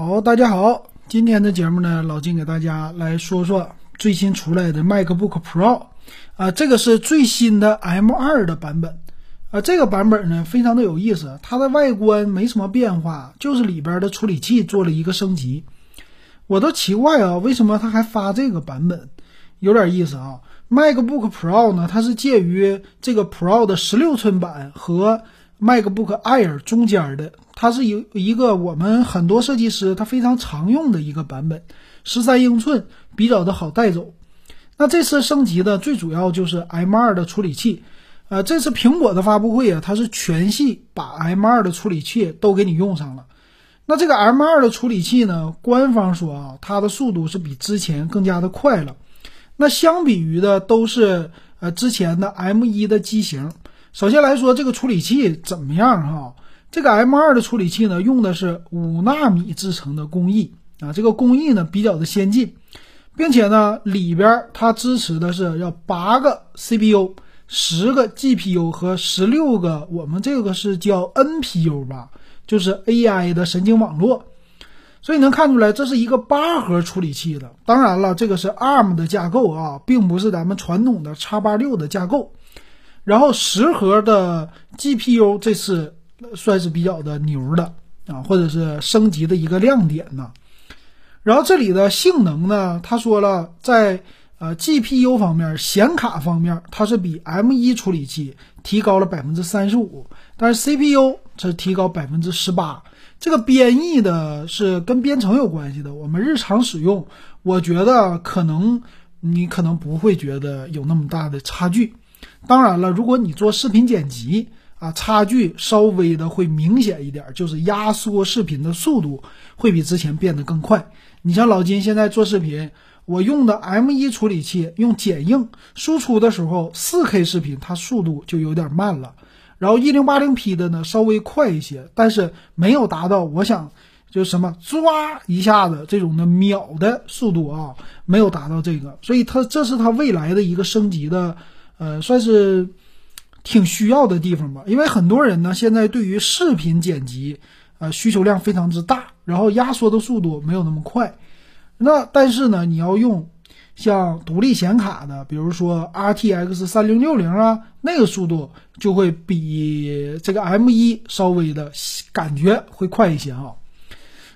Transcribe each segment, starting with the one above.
好，大家好，今天的节目呢，老金给大家来说说最新出来的 MacBook Pro 啊，这个是最新的 M2 的版本啊，这个版本呢非常的有意思，它的外观没什么变化，就是里边的处理器做了一个升级。我都奇怪啊，为什么它还发这个版本？有点意思啊。MacBook Pro 呢，它是介于这个 Pro 的十六寸版和 MacBook Air 中间的，它是有一个我们很多设计师他非常常用的一个版本，十三英寸比较的好带走。那这次升级的最主要就是 M2 的处理器，呃，这次苹果的发布会啊，它是全系把 M2 的处理器都给你用上了。那这个 M2 的处理器呢，官方说啊，它的速度是比之前更加的快了。那相比于的都是呃之前的 M1 的机型。首先来说，这个处理器怎么样哈？这个 M2 的处理器呢，用的是五纳米制成的工艺啊，这个工艺呢比较的先进，并且呢里边它支持的是要八个 CPU、十个 GPU 和十六个我们这个是叫 NPU 吧，就是 AI 的神经网络。所以能看出来，这是一个八核处理器的。当然了，这个是 ARM 的架构啊，并不是咱们传统的叉八六的架构。然后十核的 GPU 这次算是比较的牛的啊，或者是升级的一个亮点呢。然后这里的性能呢，他说了，在呃 GPU 方面、显卡方面，它是比 M1 处理器提高了百分之三十五，但是 CPU 是提高百分之十八。这个编译的是跟编程有关系的，我们日常使用，我觉得可能你可能不会觉得有那么大的差距。当然了，如果你做视频剪辑啊，差距稍微的会明显一点，就是压缩视频的速度会比之前变得更快。你像老金现在做视频，我用的 M1 处理器用剪映输出的时候，4K 视频它速度就有点慢了。然后一零八零 P 的呢稍微快一些，但是没有达到我想就什么抓一下子这种的秒的速度啊，没有达到这个，所以它这是它未来的一个升级的，呃，算是挺需要的地方吧。因为很多人呢现在对于视频剪辑，呃，需求量非常之大，然后压缩的速度没有那么快，那但是呢你要用。像独立显卡的，比如说 RTX 三零六零啊，那个速度就会比这个 M1 稍微的感觉会快一些哈。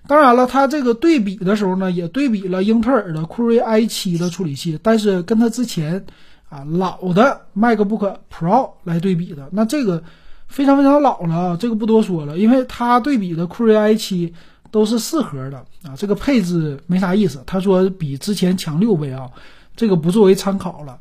当然了，它这个对比的时候呢，也对比了英特尔的酷睿 i7 的处理器，但是跟它之前啊老的 MacBook Pro 来对比的，那这个非常非常老了啊，这个不多说了，因为它对比的酷睿 i7。都是四核的啊，这个配置没啥意思。他说比之前强六倍啊，这个不作为参考了。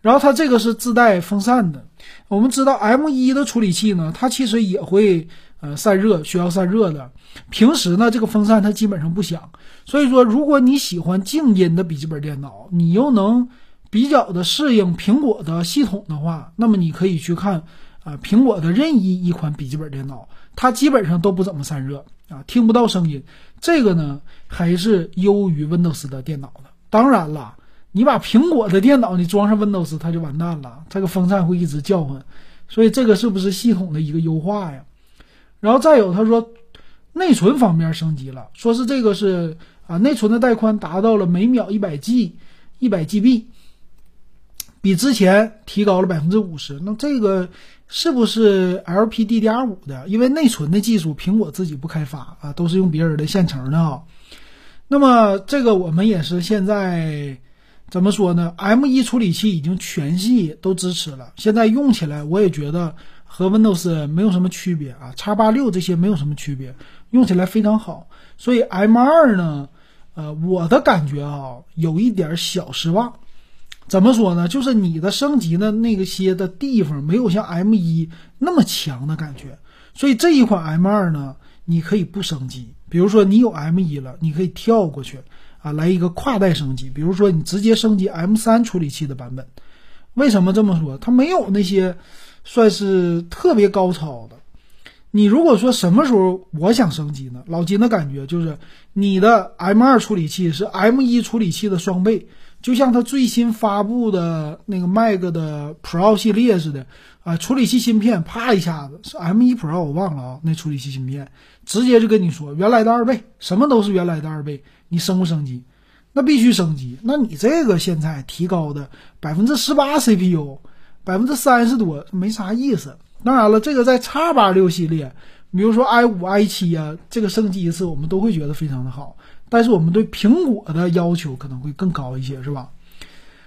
然后它这个是自带风扇的。我们知道 M1 的处理器呢，它其实也会呃散热，需要散热的。平时呢，这个风扇它基本上不响。所以说，如果你喜欢静音的笔记本电脑，你又能比较的适应苹果的系统的话，那么你可以去看啊苹果的任意一款笔记本电脑，它基本上都不怎么散热。啊，听不到声音，这个呢还是优于 Windows 的电脑的。当然了，你把苹果的电脑你装上 Windows，它就完蛋了，这个风扇会一直叫唤。所以这个是不是系统的一个优化呀？然后再有，他说内存方面升级了，说是这个是啊，内存的带宽达到了每秒一百 G，一百 GB，比之前提高了百分之五十。那这个。是不是 LPDDR5 的？因为内存的技术苹果自己不开发啊，都是用别人的现成的啊。那么这个我们也是现在怎么说呢？M1 处理器已经全系都支持了，现在用起来我也觉得和 Windows 没有什么区别啊，叉八六这些没有什么区别，用起来非常好。所以 M2 呢，呃，我的感觉啊，有一点小失望。怎么说呢？就是你的升级的那个些的地方没有像 M 一那么强的感觉，所以这一款 M 二呢，你可以不升级。比如说你有 M 一了，你可以跳过去啊，来一个跨代升级。比如说你直接升级 M 三处理器的版本。为什么这么说？它没有那些算是特别高超的。你如果说什么时候我想升级呢？老金的感觉就是你的 M 二处理器是 M 一处理器的双倍。就像它最新发布的那个 Mac 的 Pro 系列似的啊，处理器芯片啪一下子是 M1 Pro，我忘了啊，那处理器芯片直接就跟你说原来的二倍，什么都是原来的二倍，你升不升级？那必须升级。那你这个现在提高的百分之十八 CPU，百分之三十多没啥意思。当然了，这个在叉八六系列，比如说 i 五、i 七啊，这个升级一次我们都会觉得非常的好。但是我们对苹果的要求可能会更高一些，是吧？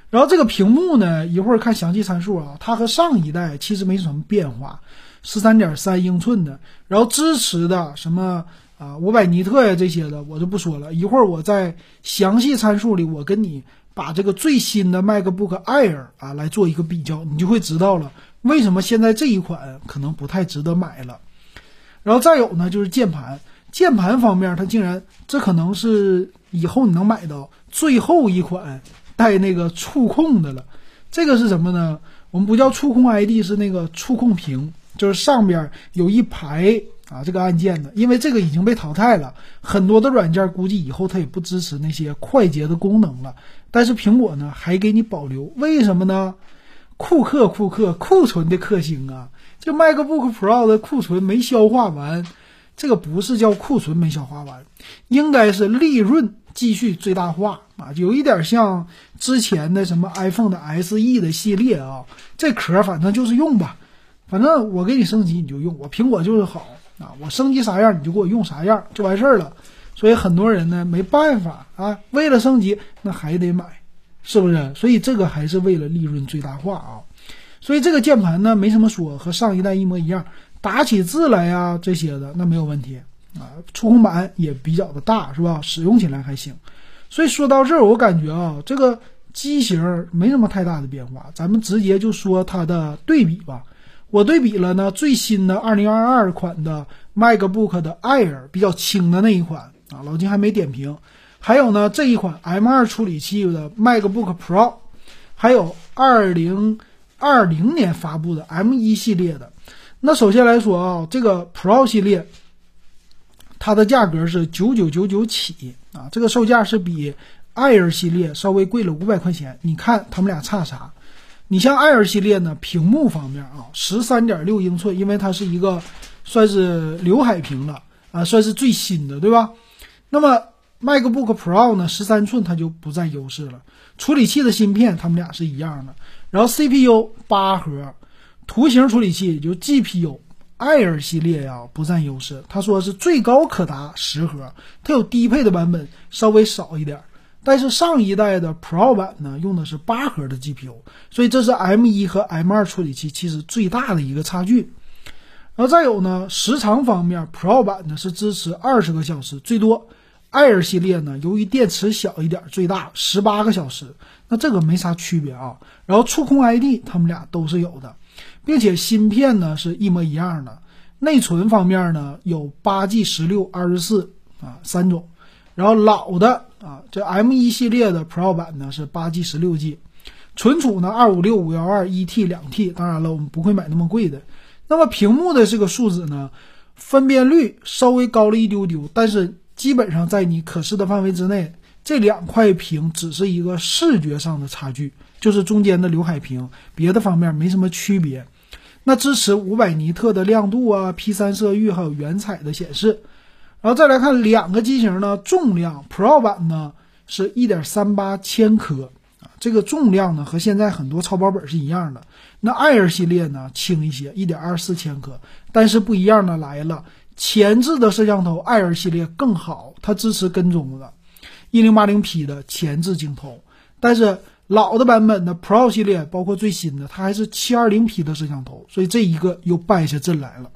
然后这个屏幕呢，一会儿看详细参数啊，它和上一代其实没什么变化，十三点三英寸的，然后支持的什么啊五百尼特呀这些的我就不说了，一会儿我在详细参数里我跟你把这个最新的 MacBook Air 啊来做一个比较，你就会知道了为什么现在这一款可能不太值得买了。然后再有呢，就是键盘。键盘方面，它竟然这可能是以后你能买到最后一款带那个触控的了。这个是什么呢？我们不叫触控 ID，是那个触控屏，就是上边有一排啊这个按键的。因为这个已经被淘汰了，很多的软件估计以后它也不支持那些快捷的功能了。但是苹果呢还给你保留，为什么呢？库克库克库存的克星啊，这 MacBook Pro 的库存没消化完。这个不是叫库存没消化完，应该是利润继续最大化啊，有一点像之前的什么 iPhone 的 SE 的系列啊，这壳反正就是用吧，反正我给你升级你就用，我苹果就是好啊，我升级啥样你就给我用啥样就完事儿了。所以很多人呢没办法啊，为了升级那还得买，是不是？所以这个还是为了利润最大化啊。所以这个键盘呢没什么说，和上一代一模一样。打起字来呀，这些的那没有问题啊，触控板也比较的大，是吧？使用起来还行。所以说到这儿，我感觉啊，这个机型没什么太大的变化。咱们直接就说它的对比吧。我对比了呢，最新的2022款的 MacBook 的 Air 比较轻的那一款啊，老金还没点评。还有呢，这一款 M2 处理器的 MacBook Pro，还有2020年发布的 M1 系列的。那首先来说啊，这个 Pro 系列，它的价格是九九九九起啊，这个售价是比 Air 系列稍微贵了五百块钱。你看他们俩差啥？你像 Air 系列呢，屏幕方面啊，十三点六英寸，因为它是一个算是刘海屏了啊，算是最新的，对吧？那么 MacBook Pro 呢，十三寸它就不占优势了。处理器的芯片，它们俩是一样的，然后 CPU 八核。图形处理器也就 GPU，Air 系列呀不占优势。他说是最高可达十核，它有低配的版本稍微少一点。但是上一代的 Pro 版呢用的是八核的 GPU，所以这是 M1 和 M2 处理器其实最大的一个差距。然后再有呢，时长方面，Pro 版呢是支持二十个小时最多，Air 系列呢由于电池小一点，最大十八个小时。那这个没啥区别啊。然后触控 ID 他们俩都是有的。并且芯片呢是一模一样的，内存方面呢有八 G、十六、二十四啊三种，然后老的啊这 M1 系列的 Pro 版呢是八 G、十六 G，存储呢二五六、五幺二、一 T、两 T。当然了，我们不会买那么贵的。那么屏幕的这个数字呢，分辨率稍微高了一丢丢，但是基本上在你可视的范围之内。这两块屏只是一个视觉上的差距。就是中间的刘海屏，别的方面没什么区别。那支持五百尼特的亮度啊，P3 色域还有原彩的显示。然后再来看两个机型呢，重量 Pro 版呢是一点三八千克啊，这个重量呢和现在很多超薄本是一样的。那 Air 系列呢轻一些，一点二四千克，但是不一样的来了，前置的摄像头 Air 系列更好，它支持跟踪的，一零八零 P 的前置镜头，但是。老的版本的 Pro 系列，包括最新的，它还是 720P 的摄像头，所以这一个又败下阵来了。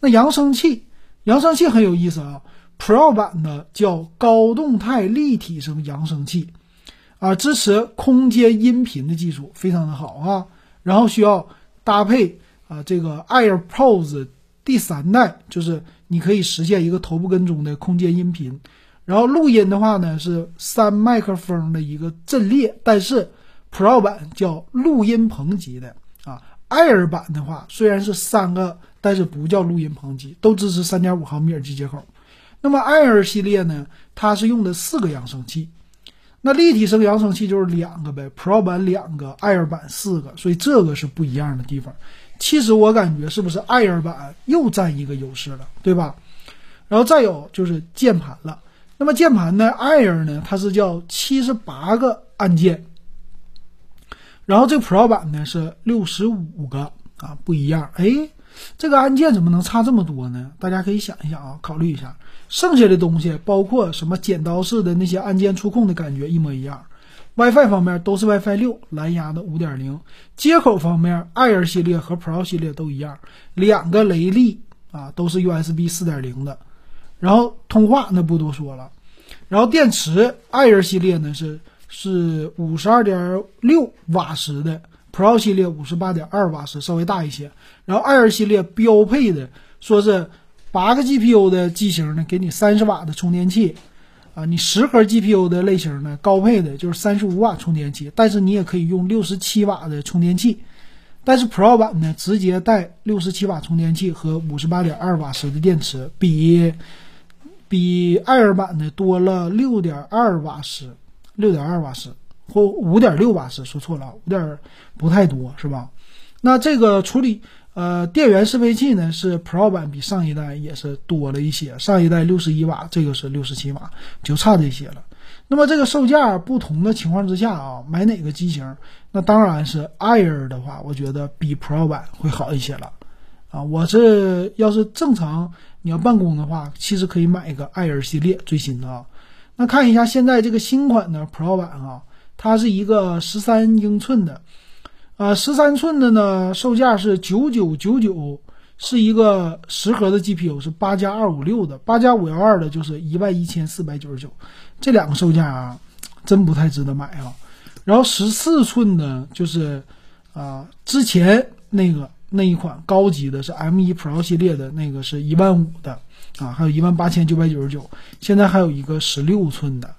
那扬声器，扬声器很有意思啊。Pro 版的叫高动态立体声扬声器，啊，支持空间音频的技术，非常的好啊。然后需要搭配啊这个 AirPods 第三代，就是你可以实现一个头部跟踪的空间音频。然后录音的话呢，是三麦克风的一个阵列，但是 Pro 版叫录音棚级的啊，Air 版的话虽然是三个，但是不叫录音棚级，都支持三点五毫米耳机接口。那么 Air 系列呢，它是用的四个扬声器，那立体声扬声器就是两个呗，Pro 版两个，Air 版四个，所以这个是不一样的地方。其实我感觉是不是 Air 版又占一个优势了，对吧？然后再有就是键盘了。那么键盘呢，Air 呢，它是叫七十八个按键，然后这个 Pro 版呢是六十五个啊，不一样。哎，这个按键怎么能差这么多呢？大家可以想一想啊，考虑一下。剩下的东西包括什么剪刀式的那些按键触控的感觉一模一样。WiFi 方面都是 WiFi 六蓝牙的五点零。接口方面，Air 系列和 Pro 系列都一样，两个雷利啊都是 USB 四点零的。然后通话那不多说了。然后电池，Air 系列呢是是五十二点六瓦时的，Pro 系列五十八点二瓦时，稍微大一些。然后 Air 系列标配的说是。八个 GPU 的机型呢，给你三十瓦的充电器，啊，你十核 GPU 的类型呢，高配的就是三十五瓦充电器，但是你也可以用六十七瓦的充电器，但是 Pro 版呢，直接带六十七瓦充电器和五十八点二瓦时的电池，比比 Air 版的多了六点二瓦时，六点二瓦时或五点六瓦时，说错了，五点不太多是吧？那这个处理。呃，电源适配器呢是 Pro 版比上一代也是多了一些，上一代六十一瓦，这个是六十七瓦，就差这些了。那么这个售价不同的情况之下啊，买哪个机型？那当然是 Air 的话，我觉得比 Pro 版会好一些了。啊，我是要是正常你要办公的话，其实可以买一个 Air 系列最新的啊。那看一下现在这个新款的 Pro 版啊，它是一个十三英寸的。呃，十三寸的呢，售价是九九九九，是一个十核的 GPU，是八加二五六的，八加五幺二的，就是一万一千四百九十九，这两个售价啊，真不太值得买啊。然后十四寸的，就是啊，之前那个那一款高级的是 M1 Pro 系列的那个是一万五的啊，还有一万八千九百九十九，现在还有一个十六寸的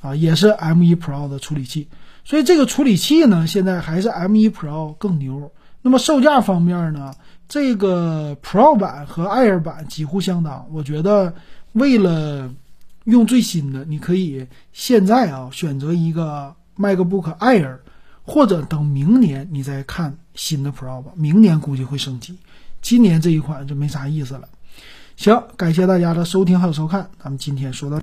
啊，也是 M1 Pro 的处理器。所以这个处理器呢，现在还是 M1 Pro 更牛。那么售价方面呢，这个 Pro 版和 Air 版几乎相当。我觉得为了用最新的，你可以现在啊选择一个 MacBook Air，或者等明年你再看新的 Pro 吧。明年估计会升级，今年这一款就没啥意思了。行，感谢大家的收听还有收看，咱们今天说到。